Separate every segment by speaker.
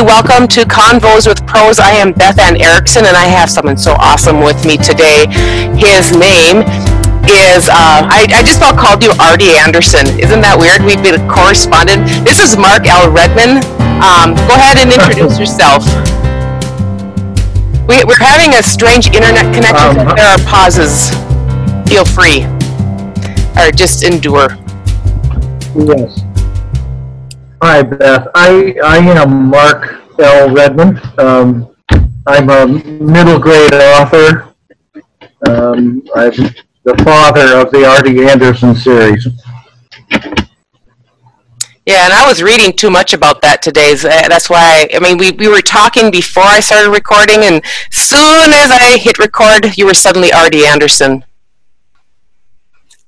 Speaker 1: everybody. Welcome to Convos with Pros. I am Beth Ann Erickson, and I have someone so awesome with me today. His name is, uh, I, I just about called you Artie Anderson. Isn't that weird? We've been a correspondent. This is Mark L. Redmond. Um, go ahead and introduce yourself. We, we're having a strange internet connection.
Speaker 2: Um,
Speaker 1: there are pauses. Feel free. Or just endure.
Speaker 2: Yes. Hi, Beth. I, I am Mark L. Redmond. Um, I'm a middle grade author. Um, I'm the father of the Artie Anderson series.
Speaker 1: Yeah, and I was reading too much about that today. That's why, I mean, we, we were talking before I started recording, and soon as I hit record, you were suddenly Artie Anderson.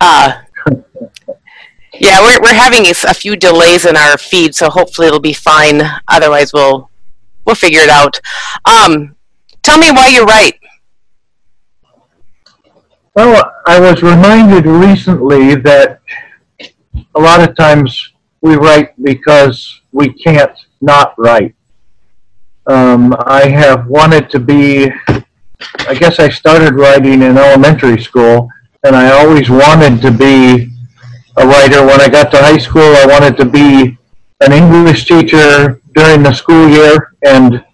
Speaker 1: Uh, yeah, we're, we're having a few delays in our feed, so hopefully it'll be fine. Otherwise, we'll we'll figure it out. Um, tell me why you write.
Speaker 2: Well, I was reminded recently that a lot of times we write because we can't not write. Um, I have wanted to be, I guess I started writing in elementary school, and I always wanted to be a writer. When I got to high school, I wanted to be an English teacher during the school year, and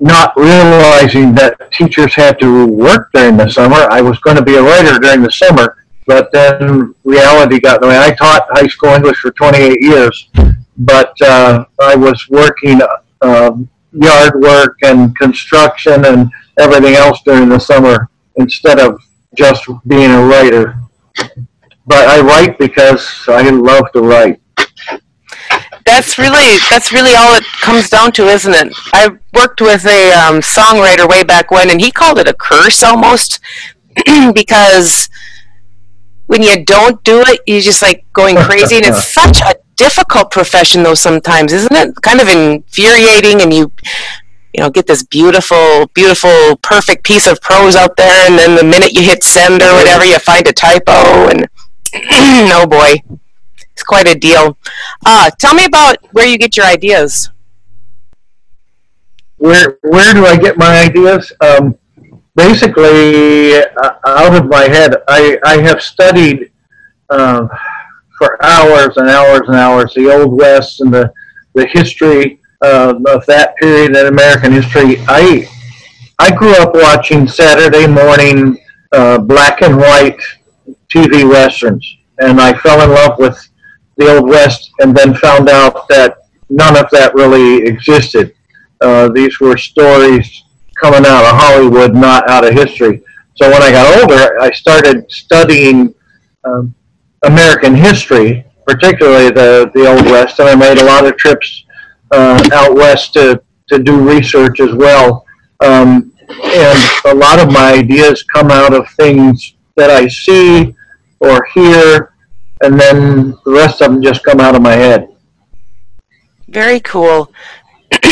Speaker 2: not realizing that teachers had to work during the summer. I was going to be a writer during the summer, but then reality got in the way. I taught high school English for 28 years, but uh, I was working um, yard work and construction and everything else during the summer instead of just being a writer. But I write because I love to write.
Speaker 1: That's really that's really all it comes down to, isn't it? I worked with a um, songwriter way back when, and he called it a curse almost because when you don't do it, you're just like going crazy, and it's such a difficult profession, though. Sometimes, isn't it? Kind of infuriating, and you you know get this beautiful, beautiful, perfect piece of prose out there, and then the minute you hit send or whatever, you find a typo, and oh boy, it's quite a deal. Uh, tell me about where you get your ideas.
Speaker 2: where where do I get my ideas? Um, basically, uh, out of my head. I I have studied um, for hours and hours and hours the Old West and the the history uh, of that period in American history. I I grew up watching Saturday morning uh, black and white TV westerns, and I fell in love with the Old West, and then found out that none of that really existed. Uh, these were stories coming out of Hollywood, not out of history. So when I got older, I started studying um, American history, particularly the, the Old West, and I made a lot of trips uh, out west to, to do research as well. Um, and a lot of my ideas come out of things that I see or hear, and then the rest of them just come out of my head.
Speaker 1: Very cool.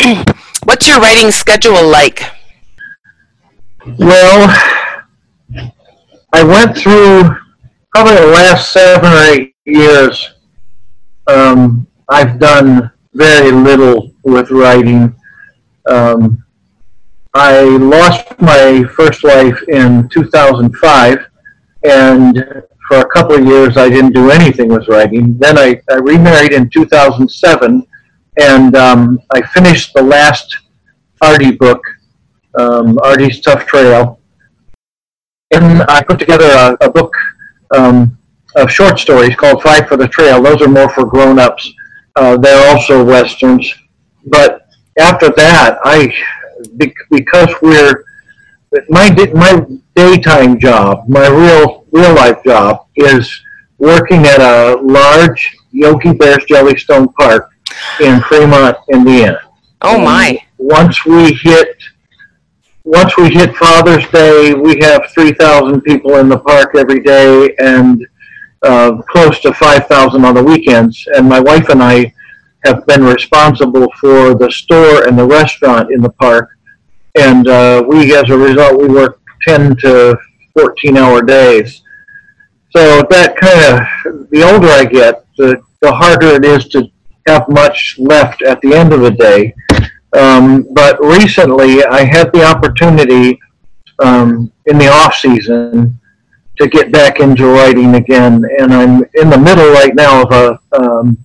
Speaker 1: What's your writing schedule like?
Speaker 2: Well, I went through probably the last seven or eight years. Um, I've done very little with writing. Um, I lost my first wife in 2005, and for a couple of years I didn't do anything with writing. Then I, I remarried in 2007, and um, I finished the last Artie book, um, Artie's Tough Trail. And I put together a, a book um, of short stories called Fight for the Trail. Those are more for grown-ups. Uh, they're also westerns. But after that, I because we're my my daytime job, my real real life job is working at a large Yogi Bear's Jellystone Park in Fremont, Indiana.
Speaker 1: Oh my.
Speaker 2: Once we hit once we hit Father's Day, we have 3,000 people in the park every day and uh, close to 5,000 on the weekends. And my wife and I have been responsible for the store and the restaurant in the park. And uh, we, as a result, we work 10 to 14 hour days. So that kind of, the older I get, the, the harder it is to have much left at the end of the day. Um, but recently, I had the opportunity um, in the off season to get back into writing again, and I'm in the middle right now of a. Um,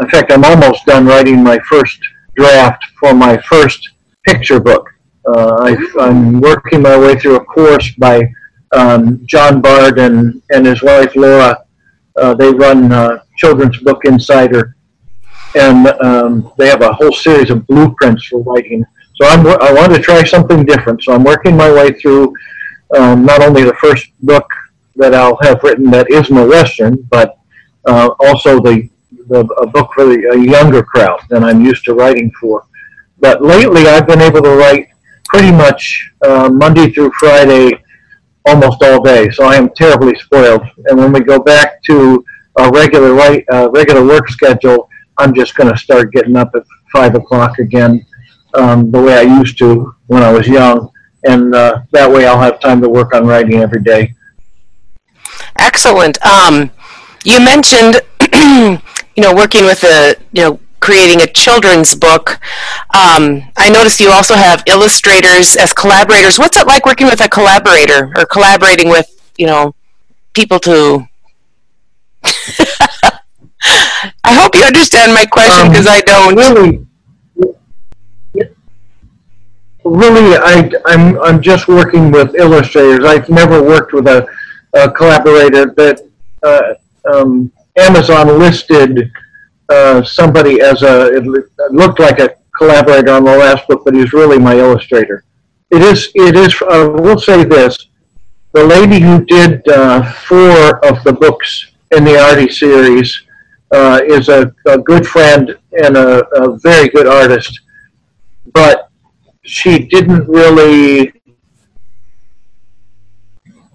Speaker 2: in fact, I'm almost done writing my first draft for my first picture book. Uh, i am working my way through a course by um, Jon Bard and, and his wife Laura. Uh, they run uh, Children's Book Insider, and um, they have a whole series of blueprints for writing. So I'm, I want to try something different. So I'm working my way through um, not only the first book that I'll have written that isn't a western, but uh, also the, the a book for the, a younger crowd than I'm used to writing for. But lately, I've been able to write pretty much uh, Monday through Friday, almost all day. So I am terribly spoiled. And when we go back to a regular right, uh, regular work schedule, I'm just going to start getting up at five o'clock again, um, the way I used to when I was young, and uh, that way I'll have time to work on writing every day.
Speaker 1: Excellent. Um, you mentioned, you know, working with a, you know, creating a children's book. Um, I noticed you also have illustrators as collaborators. What's it like working with a collaborator or collaborating with, you know, people to I hope you understand my question because um, I don't.
Speaker 2: Really, really, I, I'm I'm just working with illustrators. I've never worked with a, a collaborator that uh, um, Amazon listed uh, somebody as a. It looked like a collaborator on the last book, but he's really my illustrator. It is. It is. Uh, will say this: the lady who did uh, four of the books in the Artie series uh, is a, a, good friend and a, a, very good artist, but she didn't really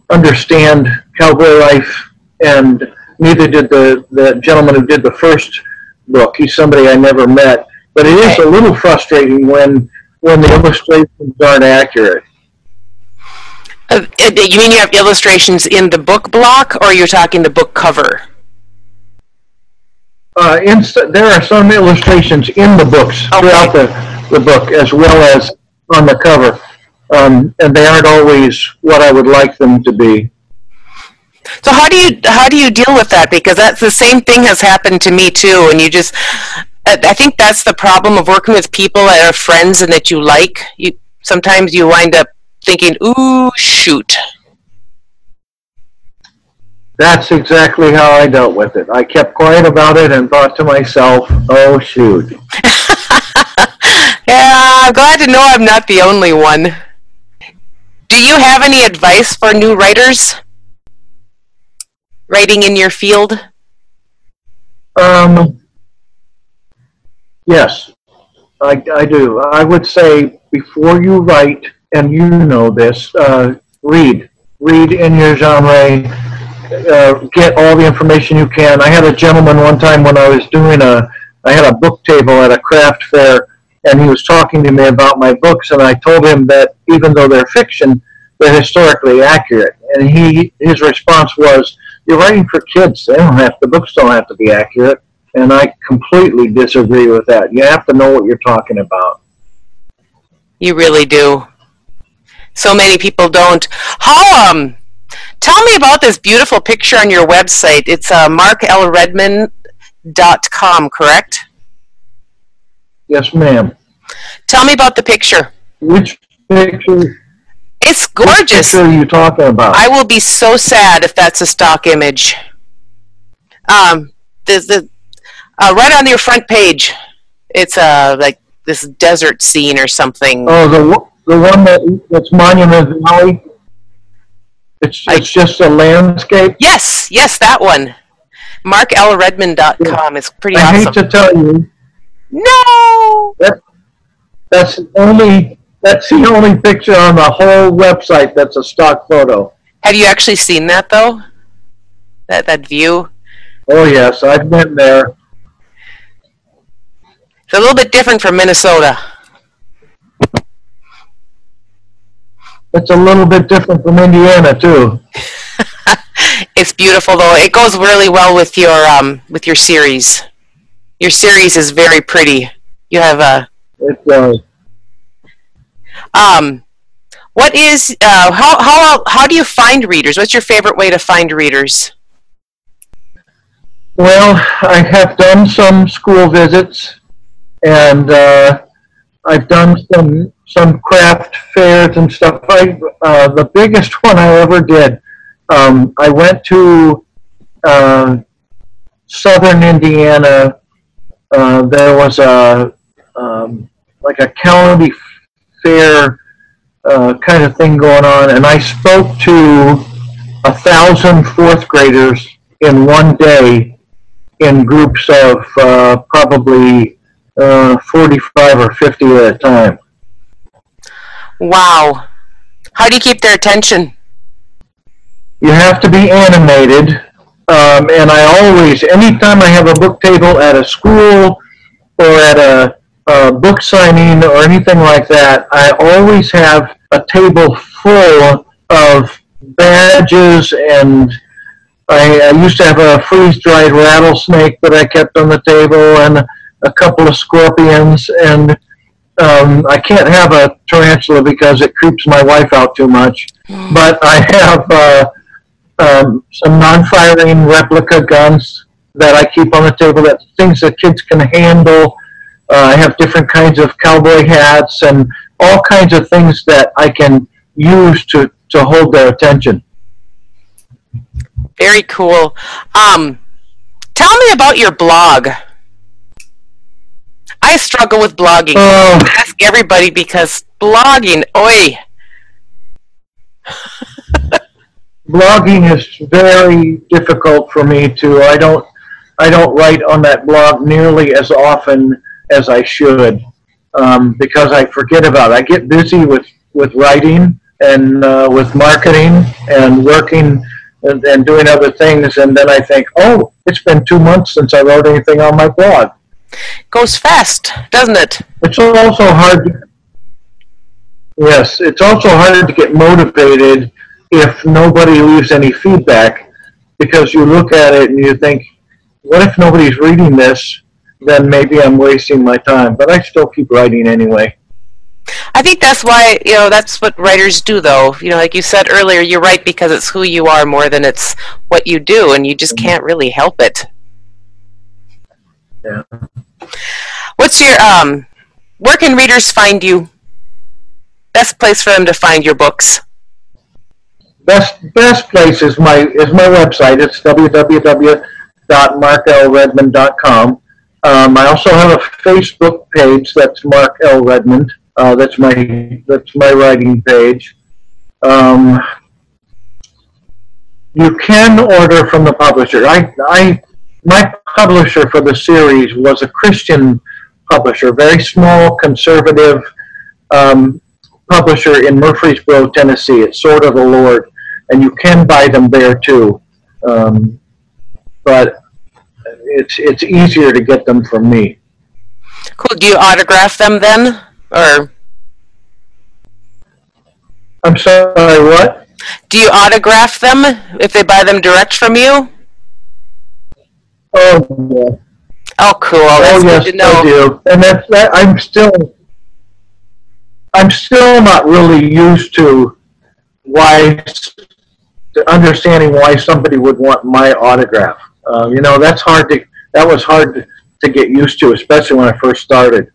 Speaker 2: understand cowboy life, and neither did the, the gentleman who did the first book. He's somebody I never met, but it is a little frustrating when when the illustrations aren't accurate.
Speaker 1: Uh, you mean you have illustrations in the book block, or you're talking the book cover?
Speaker 2: Uh, inst- there are some illustrations in the books okay. throughout the, the book, as well as on the cover, um, and they aren't always what I would like them to be.
Speaker 1: So how do you how do you deal with that? Because that's the same thing has happened to me too, and you just I think that's the problem of working with people that are friends and that you like. You sometimes you wind up thinking, ooh, shoot.
Speaker 2: That's exactly how I dealt with it. I kept quiet about it and thought to myself, oh, shoot.
Speaker 1: yeah, I'm glad to know I'm not the only one. Do you have any advice for new writers? Writing in your field?
Speaker 2: Um, yes, I, I do. I would say before you write, and you know this, uh, read. Read in your genre. Uh, get all the information you can. I had a gentleman one time when I was doing a, I had a book table at a craft fair, and he was talking to me about my books, and I told him that even though they're fiction, they're historically accurate. And he, his response was, "You're writing for kids. They don't have the books don't have to be accurate." And I completely disagree with that. You have to know what you're talking about.
Speaker 1: You really do so many people don't. How um, tell me about this beautiful picture on your website. It's uh, marklredmond.com, correct?
Speaker 2: Yes, ma'am.
Speaker 1: Tell me about the picture.
Speaker 2: Which picture?
Speaker 1: It's gorgeous. Which
Speaker 2: picture are you talking about?
Speaker 1: I will be so sad if that's a stock image. Um, there's the uh, right on your front page. It's uh like this desert scene or something.
Speaker 2: Oh, the the one that that's Monument Valley? It's it's just a landscape.
Speaker 1: Yes, yes, that one. MarkLRedmond.com is pretty I
Speaker 2: awesome. hate to tell you.
Speaker 1: No.
Speaker 2: That, that's the only that's the only picture on the whole website that's a stock photo.
Speaker 1: Have you actually seen that though? That that view?
Speaker 2: Oh yes, I've been there.
Speaker 1: It's a little bit different from Minnesota.
Speaker 2: It's a little bit different from Indiana too.
Speaker 1: it's beautiful though. It goes really well with your um with your series. Your series is very pretty. You have a
Speaker 2: It does.
Speaker 1: Um, what is uh, how how how do you find readers? What's your favorite way to find readers?
Speaker 2: Well, I have done some school visits, and uh, I've done some some craft fairs and stuff. I uh, the biggest one I ever did. Um, I went to uh, southern Indiana. Uh, there was a um, like a county fair uh, kind of thing going on, and I spoke to a thousand fourth graders in one day in groups of uh, probably uh, 45 or 50 at a time.
Speaker 1: Wow. How do you keep their attention?
Speaker 2: You have to be animated, um, and I always, anytime I have a book table at a school or at a, a book signing or anything like that, I always have a table full of badges and I, I used to have a freeze-dried rattlesnake that I kept on the table and a couple of scorpions and um, I can't have a tarantula because it creeps my wife out too much. But I have uh, um, some non-firing replica guns that I keep on the table. That things that kids can handle. Uh, I have different kinds of cowboy hats and all kinds of things that I can use to, to hold their attention.
Speaker 1: Very cool. Um, tell me about your blog. I struggle with blogging.
Speaker 2: Oh.
Speaker 1: Ask everybody because blogging, oi.
Speaker 2: blogging is very difficult for me to. I don't I don't write on that blog nearly as often as I should um, because I forget about it. I get busy with with writing and uh, with marketing and working and, and doing other things, and then I think, oh, it's been two months since I wrote anything on my blog.
Speaker 1: Goes fast, doesn't it?
Speaker 2: It's also hard. To, yes, it's also hard to get motivated if nobody leaves any feedback because you look at it and you think, what if nobody's reading this? Then maybe I'm wasting my time. But I still keep writing anyway.
Speaker 1: I think that's why, you know, that's what writers do, though. You know, like you said earlier, you write because it's who you are more than it's what you do, and you just can't really help it.
Speaker 2: Yeah.
Speaker 1: What's your, um, where can readers find you? Best place for them to find your books?
Speaker 2: Best best place is my is my website. It's www.marklredmond.com. Um, I also have a Facebook page that's Mark L. Redmond. Uh, that's my that's my writing page. Um, you can order from the publisher. I, I my publisher for the series was a Christian publisher, very small, conservative um, publisher in Murfreesboro, Tennessee. It's Sword of the Lord, and you can buy them there too. Um, but it's it's easier to get them from me.
Speaker 1: Cool. Do you autograph them then, or
Speaker 2: I'm sorry, what?
Speaker 1: do you autograph them if they buy them direct from you?
Speaker 2: Oh, yeah.
Speaker 1: Oh, cool. That's
Speaker 2: oh yes,
Speaker 1: good to know.
Speaker 2: I do. And that's that. I'm still, I'm still not really used to why, to understanding why somebody would want my autograph. Um, you know, that's hard to. That was hard to, to get used to, especially when I first started.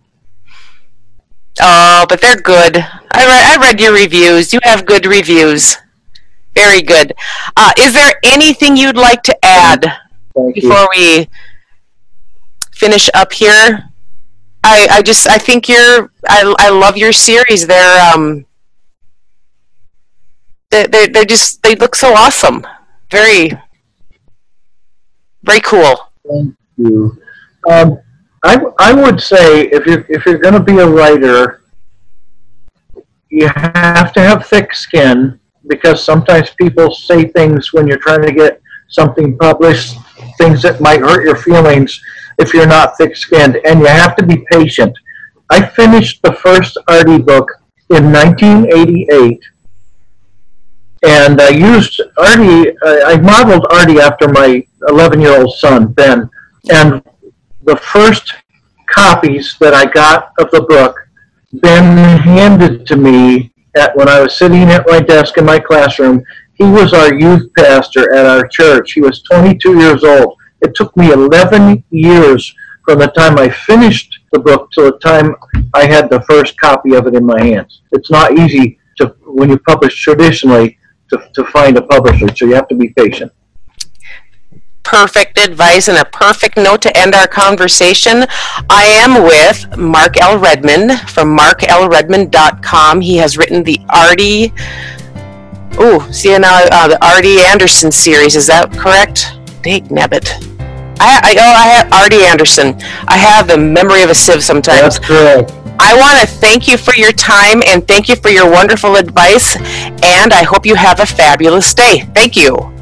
Speaker 1: Oh, but they're good. I read, I read your reviews. You have good reviews. Very good. Uh, is there anything you'd like to add
Speaker 2: Thank you.
Speaker 1: before we finish up here? I, I just I think you're I, I love your series. They're um they they they just they look so awesome. Very very cool.
Speaker 2: Thank you. Um, I, I would say if you're, if you're going to be a writer, you have to have thick skin because sometimes people say things when you're trying to get something published, things that might hurt your feelings if you're not thick skinned, and you have to be patient. I finished the first Artie book in 1988 and I used Artie. I modeled Artie after my 11-year-old son Ben, and the first copies that I got of the book Ben handed to me at, when I was sitting at my desk in my classroom. He was our youth pastor at our church. He was 22 years old. It took me 11 years from the time I finished the book to the time I had the first copy of it in my hands. It's not easy to, when you publish traditionally, to, to find a publisher, so you have to be patient.
Speaker 1: perfect advice and a perfect note to end our conversation. I am with Mark L. Redmond from marklredmond.com. He has written the Artie, oh, see now, uh, the Artie Anderson series. Is that correct? Dang nabbit. I, I, oh, I have Artie Anderson. I have the memory of a sieve sometimes.
Speaker 2: That's correct.
Speaker 1: I want to thank you for your time and thank you for your wonderful advice. And I hope you have a fabulous day. Thank you.